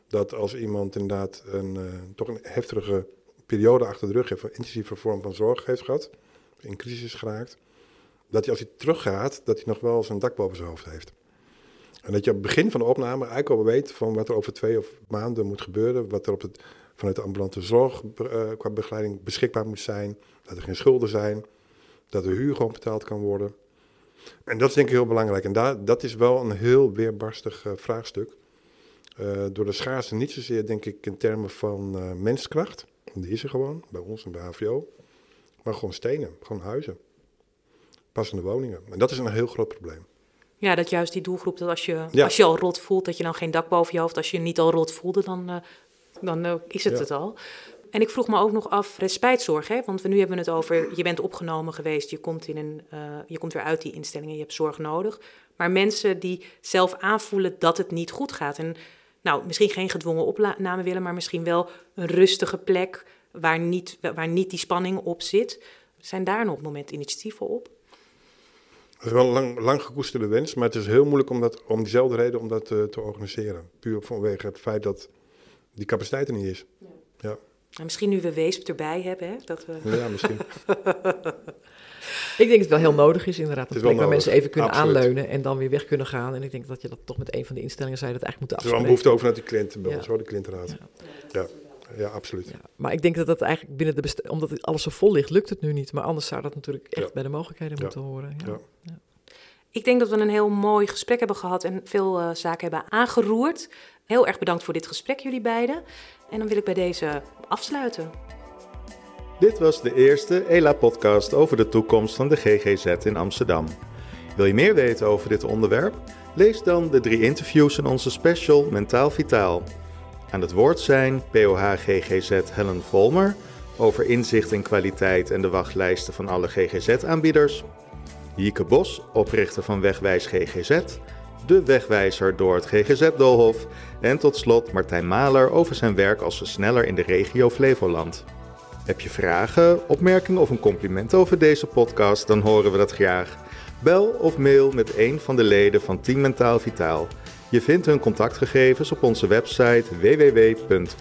Speaker 2: Dat als iemand inderdaad een, toch een heftige periode achter de rug heeft, een intensieve vorm van zorg heeft gehad, in crisis is geraakt, dat hij als hij teruggaat, dat hij nog wel zijn dak boven zijn hoofd heeft. En dat je op het begin van de opname eigenlijk al weet van wat er over twee of maanden moet gebeuren. Wat er op het, vanuit de ambulante zorg uh, qua begeleiding beschikbaar moet zijn. Dat er geen schulden zijn. Dat de huur gewoon betaald kan worden. En dat is denk ik heel belangrijk. En daar, dat is wel een heel weerbarstig uh, vraagstuk. Uh, door de schaarste niet zozeer denk ik in termen van menskracht. Die is er gewoon, bij ons en bij HVO. Maar gewoon stenen, gewoon huizen. Passende woningen. En dat is een heel groot probleem.
Speaker 1: Ja, dat juist die doelgroep, dat als je, als je al rot voelt, dat je dan geen dak boven je hoofd. Als je niet al rot voelde, dan, uh, dan uh, is het ja. het al. En ik vroeg me ook nog af, respijtzorg, hè? want we, nu hebben we het over, je bent opgenomen geweest, je komt, in een, uh, je komt weer uit die instellingen, je hebt zorg nodig. Maar mensen die zelf aanvoelen dat het niet goed gaat. En nou, misschien geen gedwongen opname willen, maar misschien wel een rustige plek waar niet, waar niet die spanning op zit. Zijn daar nog op het moment initiatieven op?
Speaker 2: Dat is wel een lang, lang gekoesterde wens, maar het is heel moeilijk om, dat, om diezelfde reden om dat uh, te organiseren. Puur vanwege het feit dat die capaciteit er niet is. Ja. ja.
Speaker 1: Nou, misschien nu we Weesp erbij hebben, hè? Dat we...
Speaker 2: Ja, misschien.
Speaker 3: ik denk dat het wel heel nodig is, inderdaad. Een plek waar mensen even kunnen aanleunen en dan weer weg kunnen gaan. En ik denk dat je dat toch met een van de instellingen zei dat eigenlijk moeten afspreken.
Speaker 2: Er is wel een behoefte over naar die cliënten bij ja. ons, de cliëntenraad. Ja. ja. Ja, absoluut. Ja,
Speaker 3: maar ik denk dat dat eigenlijk binnen de omdat alles zo vol ligt, lukt het nu niet. Maar anders zou dat natuurlijk echt bij de mogelijkheden moeten horen. Ja.
Speaker 1: Ik denk dat we een heel mooi gesprek hebben gehad en veel uh, zaken hebben aangeroerd. Heel erg bedankt voor dit gesprek, jullie beiden. En dan wil ik bij deze afsluiten.
Speaker 4: Dit was de eerste ELA-podcast over de toekomst van de GGZ in Amsterdam. Wil je meer weten over dit onderwerp? Lees dan de drie interviews in onze special Mentaal Vitaal. Aan het woord zijn POH GGZ Helen Volmer over inzicht en kwaliteit en de wachtlijsten van alle GGZ-aanbieders. Hieke Bos, oprichter van Wegwijs GGZ, de wegwijzer door het GGZ-doolhof. En tot slot Martijn Maler over zijn werk als versneller in de regio Flevoland. Heb je vragen, opmerkingen of een compliment over deze podcast, dan horen we dat graag. Bel of mail met een van de leden van Team Mentaal Vitaal. Je vindt hun contactgegevens op onze website www.ela.nl.